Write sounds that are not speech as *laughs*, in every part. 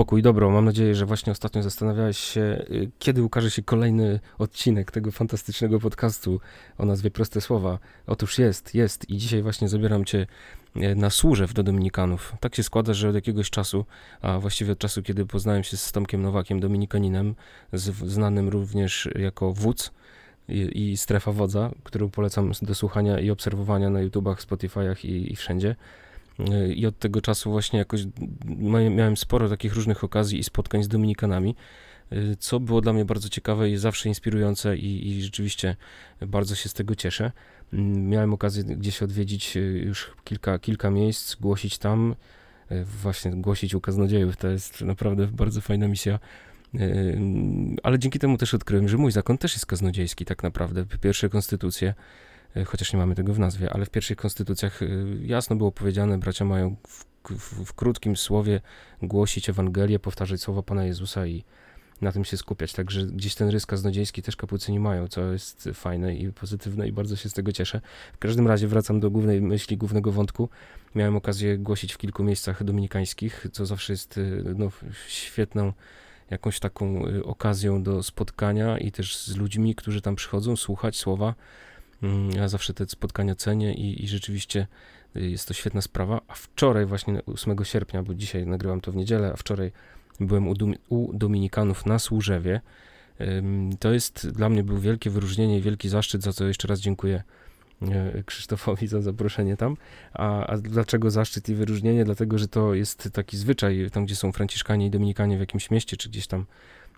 spokój, dobro. Mam nadzieję, że właśnie ostatnio zastanawiałeś się, y, kiedy ukaże się kolejny odcinek tego fantastycznego podcastu o nazwie Proste Słowa. Otóż jest, jest i dzisiaj właśnie zabieram cię y, na służew do Dominikanów. Tak się składa, że od jakiegoś czasu, a właściwie od czasu, kiedy poznałem się z Tomkiem Nowakiem, Dominikaninem, znanym również jako wódz, i, i Strefa Wodza, którą polecam do słuchania i obserwowania na YouTubach, Spotify'ach i, i wszędzie. Y, I od tego czasu właśnie jakoś miałem sporo takich różnych okazji i spotkań z Dominikanami, y, co było dla mnie bardzo ciekawe i zawsze inspirujące i, i rzeczywiście bardzo się z tego cieszę. Mm, miałem okazję gdzieś odwiedzić y, już kilka, kilka miejsc, głosić tam, właśnie głosić u kaznodziejów. To jest naprawdę bardzo fajna misja. Ale dzięki temu też odkryłem, że mój zakon też jest kaznodziejski tak naprawdę. Pierwsze konstytucje E, chociaż nie mamy tego w nazwie, ale w pierwszych konstytucjach e, jasno było powiedziane, bracia mają w, w, w krótkim słowie głosić Ewangelię, powtarzać słowa Pana Jezusa i na tym się skupiać. Także gdzieś ten rys kaznodziejski też kapucyni mają, co jest fajne i pozytywne i bardzo się z tego cieszę. W każdym razie wracam do głównej myśli, głównego wątku. Miałem okazję głosić w kilku miejscach dominikańskich, co zawsze jest e, no, świetną jakąś taką okazją do spotkania i też z ludźmi, którzy tam przychodzą, słuchać słowa, ja zawsze te spotkania cenię i, i rzeczywiście y, jest to świetna sprawa. A wczoraj, właśnie 8 sierpnia, bo dzisiaj nagrywam to w niedzielę, a wczoraj byłem u, u Dominikanów na Służewie. To jest dla mnie był wielkie wyróżnienie i wielki zaszczyt, za co jeszcze raz dziękuję e, Krzysztofowi za zaproszenie tam. A, a, dlaczego zaszczyt i wyróżnienie? Dlatego, że to jest taki zwyczaj, tam gdzie są Franciszkanie i Dominikanie w jakimś mieście, czy gdzieś tam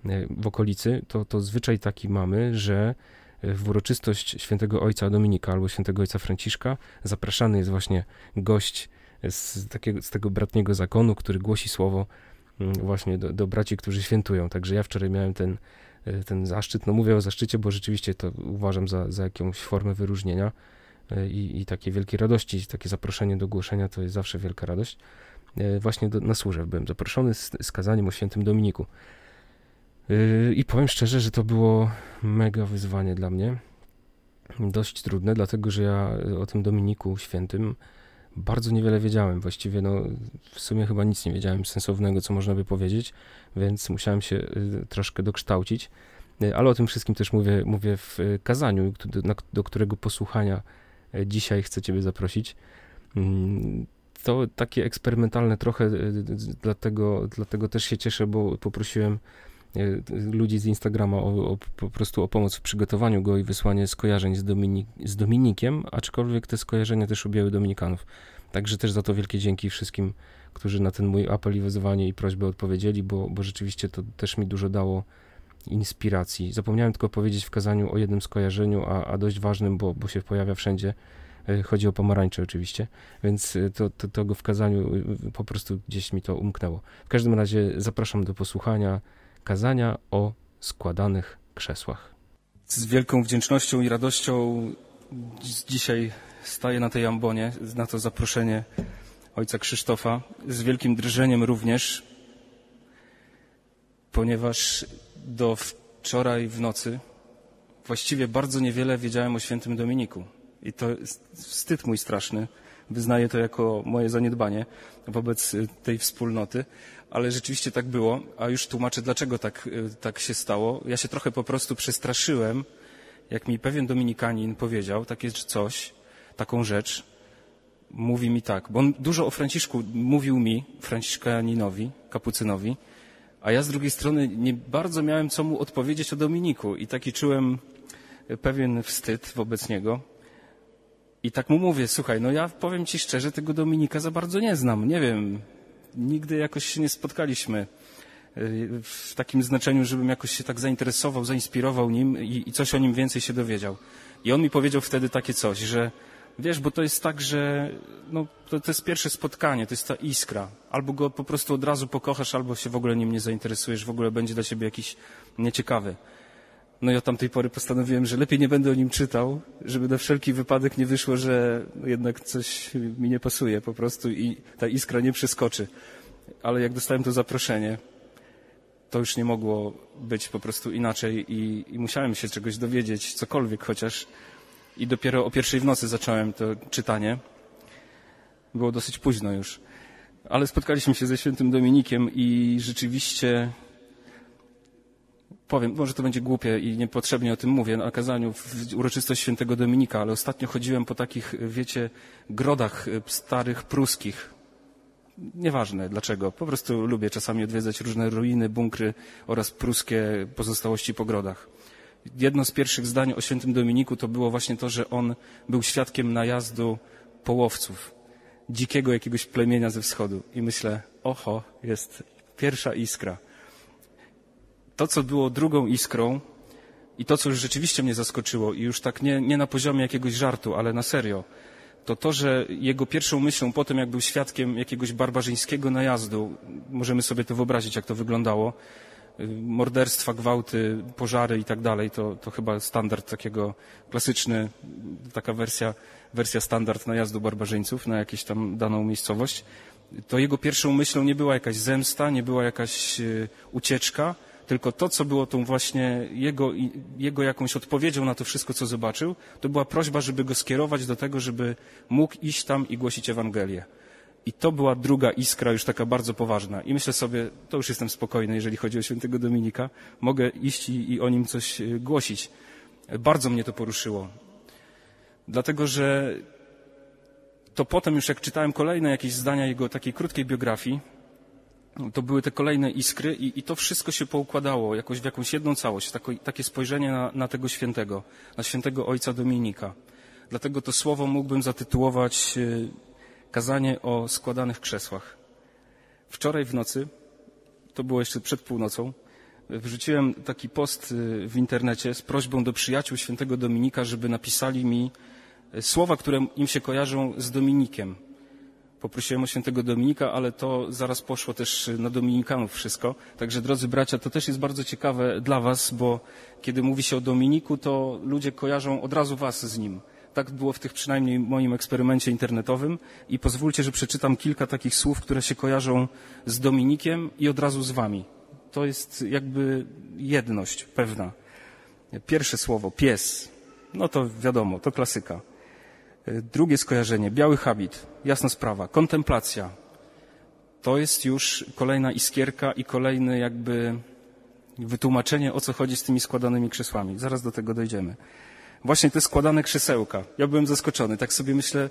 e, w okolicy, to, to zwyczaj taki mamy, że w uroczystość świętego ojca Dominika albo świętego ojca Franciszka zapraszany jest właśnie gość z, takiego, z tego bratniego zakonu, który głosi słowo mm, właśnie do, do braci, którzy świętują. Także ja wczoraj miałem ten, e, ten zaszczyt. No mówię o zaszczycie, bo rzeczywiście to uważam za, za jakąś formę wyróżnienia e, i, i takiej wielkiej radości. Takie zaproszenie do głoszenia to jest zawsze wielka radość. E, właśnie do, na służę byłem zaproszony z, z kazaniem o świętym Dominiku. Yy, I powiem szczerze, że to było mega wyzwanie dla mnie. Dość trudne, dlatego że ja o tym Dominiku Świętym bardzo niewiele wiedziałem. Właściwie, no, w sumie chyba nic nie wiedziałem sensownego, co można by powiedzieć, więc musiałem się y, troszkę dokształcić. Y, ale o tym wszystkim też mówię, mówię w kazaniu, do, którego posłuchania y, dzisiaj chcę Ciebie zaprosić. Mm, to takie eksperymentalne trochę, dlatego, dlatego też się cieszę, bo poprosiłem ludzi z Instagrama o, o, po prostu o pomoc w przygotowaniu go i wysłanie skojarzeń z, Dominik, z Dominikiem, aczkolwiek te skojarzenia też objęły Dominikanów. Także też za to wielkie dzięki wszystkim, którzy na ten mój apel i wezwanie i prośbę odpowiedzieli, bo, bo rzeczywiście to też mi dużo dało inspiracji. Zapomniałem tylko powiedzieć w kazaniu o jednym skojarzeniu, a, a dość ważnym, bo, bo się pojawia wszędzie. E, chodzi o pomarańcze oczywiście, więc e, to, to, to go w kazaniu po prostu gdzieś mi to umknęło. W każdym razie zapraszam do posłuchania kazania o składanych krzesłach. Z wielką wdzięcznością i radością dzisiaj staję na tej ambonie, na to zaproszenie ojca Krzysztofa, z wielkim drżeniem również, ponieważ do wczoraj w nocy właściwie bardzo niewiele wiedziałem o świętym Dominiku. I to jest wstyd mój straszny. Wyznaję to jako moje zaniedbanie wobec tej wspólnoty, ale rzeczywiście tak było, a już tłumaczę, dlaczego tak, y, tak się stało. Ja się trochę po prostu przestraszyłem, jak mi pewien dominikanin powiedział takie coś, taką rzecz. Mówi mi tak, bo on dużo o Franciszku mówił mi, Franciszkaninowi, kapucynowi, a ja z drugiej strony nie bardzo miałem co mu odpowiedzieć o Dominiku i taki czułem pewien wstyd wobec niego. I tak mu mówię, słuchaj, no ja powiem ci szczerze, tego Dominika za bardzo nie znam. Nie wiem, nigdy jakoś się nie spotkaliśmy y, w takim znaczeniu, żebym jakoś się tak zainteresował, zainspirował nim i, i coś o nim więcej się dowiedział. I on mi powiedział wtedy takie coś, że wiesz, bo to jest tak, że no, to, to jest pierwsze spotkanie, to jest ta iskra. Albo go po prostu od razu pokochasz, albo się w ogóle nim nie zainteresujesz, w ogóle będzie dla ciebie jakiś nieciekawy. No i od tamtej pory postanowiłem, że lepiej nie będę o nim czytał, żeby na wszelki wypadek nie wyszło, że jednak coś mi nie pasuje po prostu i ta iskra nie przeskoczy. Ale jak dostałem to zaproszenie, to już nie mogło być po prostu inaczej i, i musiałem się czegoś dowiedzieć, cokolwiek chociaż. I dopiero o pierwszej w nocy zacząłem to czytanie. Było dosyć późno już. Ale spotkaliśmy się ze świętym Dominikiem i rzeczywiście powiem, może to będzie głupie i niepotrzebnie o tym mówię na kazaniu w uroczystość świętego Dominika, ale ostatnio chodziłem po takich, wiecie, grodach starych pruskich. Nieważne dlaczego, po prostu lubię czasami odwiedzać różne ruiny, bunkry oraz pruskie pozostałości po grodach. Jedno z pierwszych zdań o świętym Dominiku to było właśnie to, że on był świadkiem najazdu połowców, dzikiego jakiegoś plemienia ze wschodu. I myślę, oho, jest pierwsza iskra to, co było drugą iskrą i to, co już rzeczywiście mnie zaskoczyło i już tak nie, nie na poziomie jakiegoś żartu, ale na serio, to to, że jego pierwszą myślą po tym, jak był świadkiem jakiegoś barbarzyńskiego najazdu, możemy sobie to wyobrazić, jak to wyglądało, morderstwa, gwałty, pożary i tak dalej, to, chyba standard takiego klasyczny, taka wersja, wersja standard najazdu barbarzyńców na jakąś tam daną miejscowość, to jego pierwszą myślą nie była jakaś zemsta, nie była jakaś e, ucieczka, tylko to, co było tą właśnie jego, jego jakąś odpowiedzią na to wszystko, co zobaczył, to była prośba, żeby go skierować do tego, żeby mógł iść tam i głosić Ewangelię. I to była druga iskra, już taka bardzo poważna. I myślę sobie, to już jestem spokojny, jeżeli chodzi o świętego Dominika, mogę iść i, i o nim coś e, głosić. Bardzo mnie to poruszyło. Dlatego, że to potem już jak czytałem kolejne jakieś zdania jego takiej krótkiej biografii, to były te kolejne iskry i, i, to wszystko się poukładało jakoś w jakąś jedną całość, tako, takie spojrzenie na, na, tego świętego, na świętego ojca Dominika. Dlatego to słowo mógłbym zatytułować e, kazanie o składanych krzesłach. Wczoraj w nocy, to było jeszcze przed północą, wrzuciłem taki post e, w internecie z prośbą do przyjaciół świętego Dominika, żeby napisali mi e, słowa, które im się kojarzą z Dominikiem poprosiłem o świętego Dominika, ale to zaraz poszło też na Dominikanów wszystko. Także drodzy bracia, to też jest bardzo ciekawe dla was, bo kiedy mówi się o Dominiku, to ludzie kojarzą od razu was z nim. Tak było w tych przynajmniej moim eksperymencie internetowym i pozwólcie, że przeczytam kilka takich słów, które się kojarzą z Dominikiem i od razu z wami. To jest jakby jedność pewna. Pierwsze słowo, pies. No to wiadomo, to klasyka. E, drugie skojarzenie, biały habit, jasna sprawa, kontemplacja. To jest już kolejna iskierka i kolejne jakby wytłumaczenie, o co chodzi z tymi składanymi krzesłami. Zaraz do tego dojdziemy. Właśnie te składane krzesełka. Ja byłem zaskoczony. Tak sobie myślę,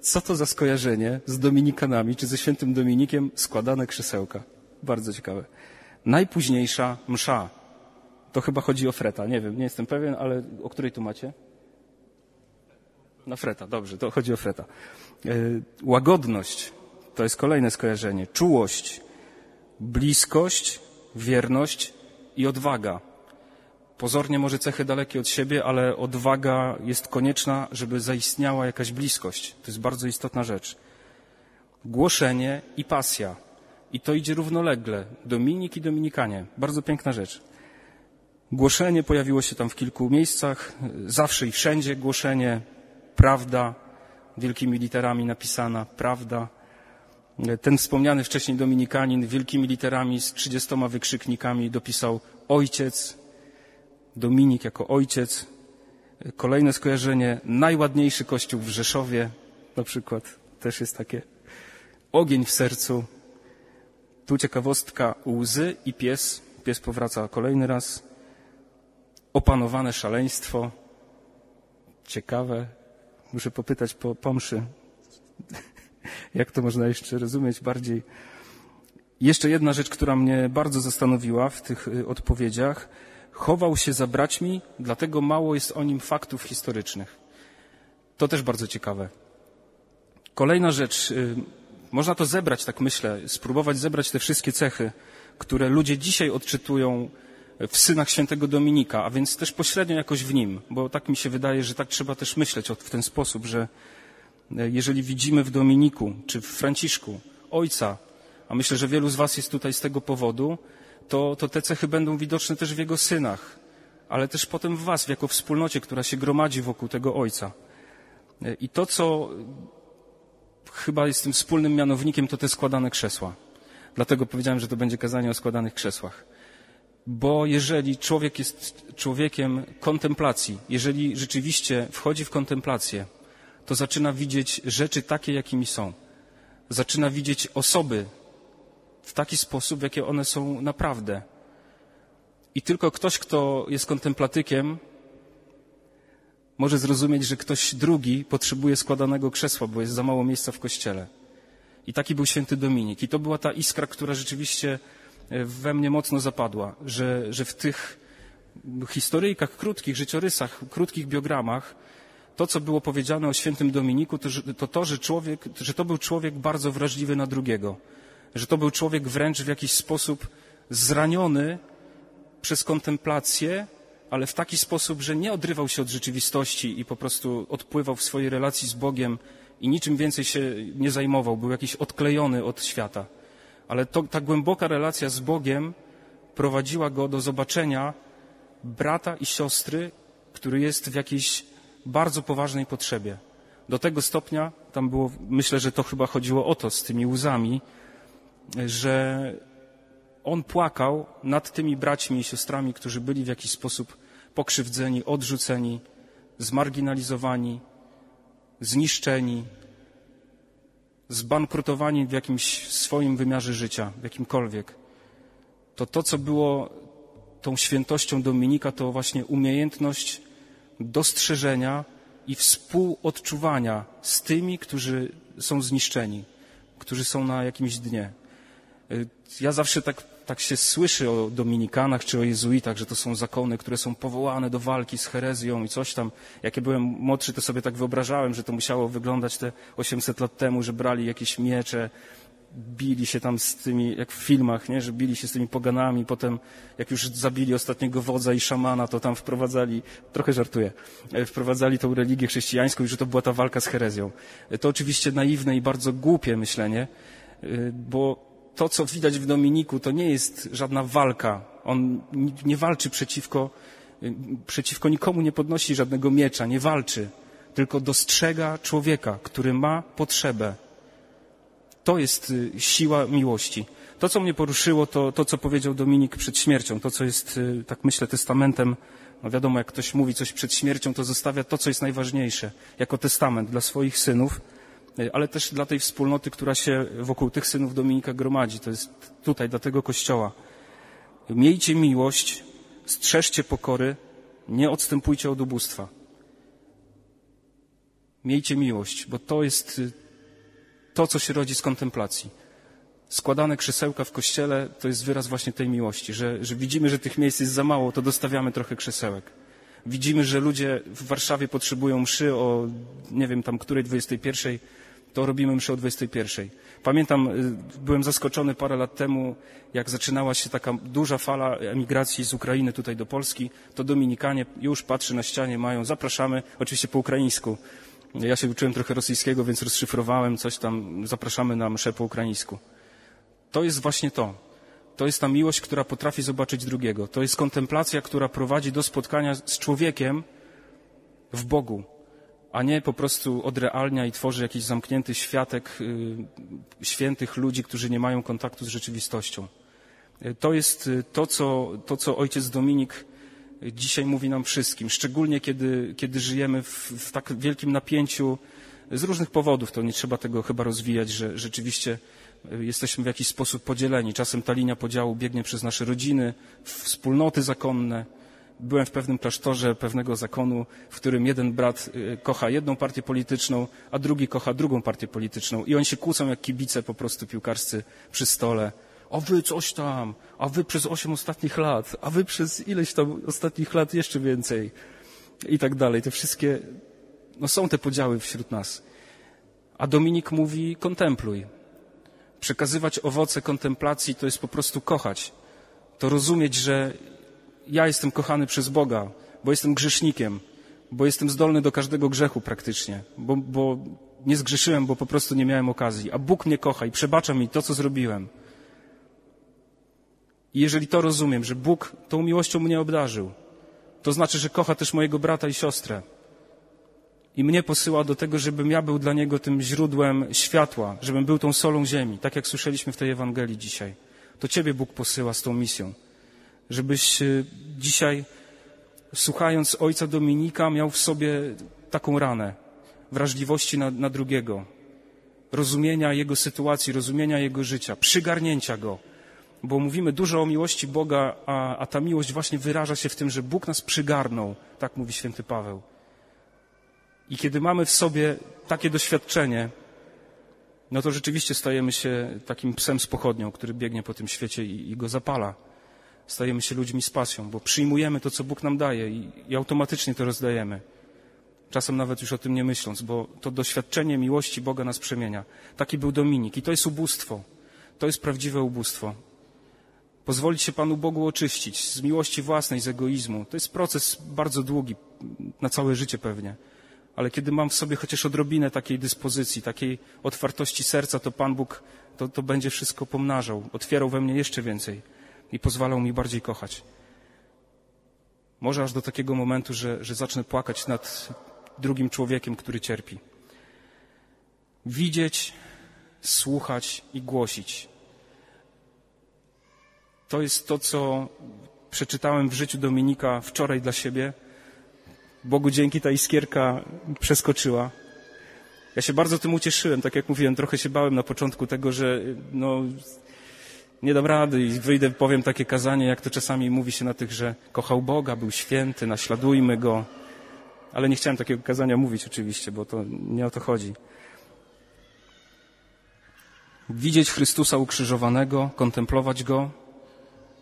co to za skojarzenie z Dominikanami, czy ze świętym Dominikiem składane krzesełka. Bardzo ciekawe. Najpóźniejsza msza. To chyba chodzi o freta. Nie wiem, nie jestem pewien, ale o której tu macie? Na Freta, dobrze, to chodzi o Freta. E, łagodność to jest kolejne skojarzenie. Czułość, bliskość, wierność i odwaga. Pozornie może cechy dalekie od siebie, ale odwaga jest konieczna, żeby zaistniała jakaś bliskość. To jest bardzo istotna rzecz. Głoszenie i pasja. I to idzie równolegle. Dominik i Dominikanie. Bardzo piękna rzecz. Głoszenie pojawiło się tam w kilku miejscach. Zawsze i wszędzie głoszenie prawda, wielkimi literami napisana, prawda. Ten wspomniany wcześniej Dominikanin wielkimi literami z trzydziestoma wykrzyknikami dopisał ojciec, Dominik jako ojciec. Kolejne skojarzenie, najładniejszy kościół w Rzeszowie, na przykład, też jest takie. Ogień w sercu. Tu ciekawostka, łzy i pies. Pies powraca kolejny raz. Opanowane szaleństwo. Ciekawe, Muszę popytać po pomszy, *laughs* jak to można jeszcze rozumieć bardziej. Jeszcze jedna rzecz, która mnie bardzo zastanowiła w tych y, odpowiedziach. Chował się za braćmi, dlatego mało jest o nim faktów historycznych. To też bardzo ciekawe. Kolejna rzecz, y, można to zebrać, tak myślę, spróbować zebrać te wszystkie cechy, które ludzie dzisiaj odczytują w synach świętego Dominika, a więc też pośrednio jakoś w nim, bo tak mi się wydaje, że tak trzeba też myśleć w ten sposób, że e, jeżeli widzimy w Dominiku czy w Franciszku ojca, a myślę, że wielu z Was jest tutaj z tego powodu, to, to te cechy będą widoczne też w jego synach, ale też potem w Was, jako wspólnocie, która się gromadzi wokół tego ojca. E, I to, co chyba jest tym wspólnym mianownikiem, to te składane krzesła. Dlatego powiedziałem, że to będzie kazanie o składanych krzesłach. Bo jeżeli człowiek jest człowiekiem kontemplacji, jeżeli rzeczywiście wchodzi w kontemplację, to zaczyna widzieć rzeczy takie, jakimi są. zaczyna widzieć osoby w taki sposób, w jaki one są naprawdę. I tylko ktoś, kto jest kontemplatykiem, może zrozumieć, że ktoś drugi potrzebuje składanego krzesła, bo jest za mało miejsca w kościele. I taki był święty Dominik. I to była ta iskra, która rzeczywiście we mnie mocno zapadła, że, że w tych historyjkach krótkich, życiorysach, krótkich biogramach, to, co było powiedziane o świętym Dominiku, to, to to, że, człowiek, że to był człowiek bardzo wrażliwy na drugiego. Że to był człowiek wręcz w jakiś sposób zraniony przez kontemplację, ale w taki sposób, że nie odrywał się od rzeczywistości i po prostu odpływał w swojej relacji z Bogiem i niczym więcej się nie zajmował, był jakiś odklejony od świata. Ale to, ta głęboka relacja z Bogiem prowadziła go do zobaczenia brata i siostry, który jest w jakiejś bardzo poważnej potrzebie. Do tego stopnia, tam było, myślę, że to chyba chodziło o to z tymi łzami, że on płakał nad tymi braćmi i siostrami, którzy byli w jakiś sposób pokrzywdzeni, odrzuceni, zmarginalizowani, zniszczeni, zbankrutowani w jakimś swoim wymiarze życia, w jakimkolwiek. To to, co było tą świętością Dominika, to właśnie umiejętność dostrzeżenia i współodczuwania z tymi, którzy są zniszczeni, którzy są na jakimś dnie. Ja zawsze tak, tak się słyszy o dominikanach czy o jezuitach, że to są zakony, które są powołane do walki z herezją i coś tam. Jak ja byłem młodszy, to sobie tak wyobrażałem, że to musiało wyglądać te 800 lat temu, że brali jakieś miecze, bili się tam z tymi, jak w filmach, nie? że bili się z tymi poganami, potem jak już zabili ostatniego wodza i szamana, to tam wprowadzali, trochę żartuję, e, wprowadzali tą religię chrześcijańską i że to była ta walka z herezją. E, to oczywiście naiwne i bardzo głupie myślenie, e, bo to, co widać w Dominiku, to nie jest żadna walka. On nie walczy przeciwko, przeciwko nikomu, nie podnosi żadnego miecza, nie walczy, tylko dostrzega człowieka, który ma potrzebę to jest y, siła miłości. To, co mnie poruszyło, to to, co powiedział Dominik przed śmiercią, to, co jest, y, tak myślę, testamentem. No wiadomo, jak ktoś mówi coś przed śmiercią, to zostawia to, co jest najważniejsze, jako testament dla swoich synów, ale też dla tej wspólnoty, która się wokół tych synów Dominika gromadzi. To jest tutaj, dla tego kościoła. Miejcie miłość, strzeżcie pokory, nie odstępujcie od ubóstwa. Miejcie miłość, bo to jest to, co się rodzi z kontemplacji. Składane krzesełka w kościele to jest wyraz właśnie tej miłości, że, że widzimy, że tych miejsc jest za mało, to dostawiamy trochę krzesełek. Widzimy, że ludzie w Warszawie potrzebują mszy o, nie wiem, tam której 21, to robimy mszy o 21. Pamiętam, y, byłem zaskoczony parę lat temu, jak zaczynała się taka duża fala emigracji z Ukrainy tutaj do Polski, to Dominikanie już patrzy na ścianie, mają, zapraszamy, oczywiście po ukraińsku, ja się uczyłem trochę rosyjskiego, więc rozszyfrowałem coś tam, zapraszamy na mszę po ukraińsku. To jest właśnie to. To jest ta miłość, która potrafi zobaczyć drugiego. To jest kontemplacja, która prowadzi do spotkania z człowiekiem w Bogu, a nie po prostu odrealnia i tworzy jakiś zamknięty światek y, świętych ludzi, którzy nie mają kontaktu z rzeczywistością. Y, to jest y, to, co, to, co ojciec Dominik dzisiaj mówi nam wszystkim, szczególnie kiedy, kiedy żyjemy w, w tak wielkim napięciu z różnych powodów, to nie trzeba tego chyba rozwijać, że rzeczywiście jesteśmy w jakiś sposób podzieleni. Czasem ta linia podziału biegnie przez nasze rodziny, wspólnoty zakonne. Byłem w pewnym klasztorze pewnego zakonu, w którym jeden brat e, kocha jedną partię polityczną, a drugi kocha drugą partię polityczną. I oni się kłócą jak kibice po prostu piłkarscy przy stole a wy coś tam, a wy przez osiem ostatnich lat, a wy przez ileś tam ostatnich lat jeszcze więcej i tak dalej. Te wszystkie, no są te podziały wśród nas. A Dominik mówi, kontempluj. Przekazywać owoce kontemplacji to jest po prostu kochać. To rozumieć, że ja jestem kochany przez Boga, bo jestem grzesznikiem, bo jestem zdolny do każdego grzechu praktycznie, bo, bo nie zgrzeszyłem, bo po prostu nie miałem okazji, a Bóg mnie kocha i przebacza mi to, co zrobiłem. I jeżeli to rozumiem, że Bóg tą miłością mnie obdarzył, to znaczy, że kocha też mojego brata i siostrę. I mnie posyła do tego, żebym ja był dla niego tym źródłem światła, żebym był tą solą ziemi, tak jak słyszeliśmy w tej Ewangelii dzisiaj. To Ciebie Bóg posyła z tą misją. Żebyś e, dzisiaj, słuchając ojca Dominika, miał w sobie taką ranę wrażliwości na, na drugiego. rozumienia Jego sytuacji, rozumienia Jego życia, przygarnięcia Go. Bo mówimy dużo o miłości Boga, a, a ta miłość właśnie wyraża się w tym, że Bóg nas przygarnął, tak mówi święty Paweł. I kiedy mamy w sobie takie doświadczenie, no to rzeczywiście stajemy się takim psem z pochodnią, który biegnie po tym świecie i, i go zapala. Stajemy się ludźmi z pasją, bo przyjmujemy to, co Bóg nam daje i, i automatycznie to rozdajemy. Czasem nawet już o tym nie myśląc, bo to doświadczenie miłości Boga nas przemienia. Taki był Dominik i to jest ubóstwo. To jest prawdziwe ubóstwo. Pozwolić się Panu Bogu oczyścić z miłości własnej, z egoizmu. To jest proces bardzo długi, na całe życie pewnie. Ale kiedy mam w sobie chociaż odrobinę takiej dyspozycji, takiej otwartości serca, to Pan Bóg to, to będzie wszystko pomnażał, otwierał we mnie jeszcze więcej i pozwalał mi bardziej kochać. Może aż do takiego momentu, że, że zacznę płakać nad drugim człowiekiem, który cierpi. Widzieć, słuchać i głosić. To jest to, co przeczytałem w życiu Dominika wczoraj dla siebie. Bogu dzięki ta iskierka przeskoczyła. Ja się bardzo tym ucieszyłem, tak jak mówiłem, trochę się bałem na początku tego, że no, nie dam rady i wyjdę, powiem takie kazanie, jak to czasami mówi się na tych, że kochał Boga, był święty, naśladujmy Go. Ale nie chciałem takiego kazania mówić oczywiście, bo to nie o to chodzi. Widzieć Chrystusa ukrzyżowanego, kontemplować Go,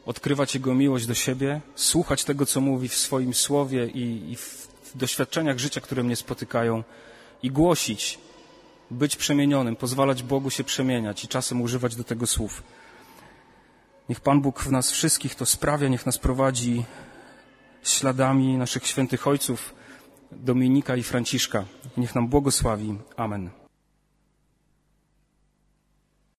odkrywać Jego miłość do siebie, słuchać tego, co mówi w swoim słowie i, i w doświadczeniach życia, które mnie spotykają i głosić, być przemienionym, pozwalać Bogu się przemieniać i czasem używać do tego słów. Niech Pan Bóg w nas wszystkich to sprawia, niech nas prowadzi śladami naszych świętych ojców, Dominika i Franciszka. Niech nam błogosławi. Amen.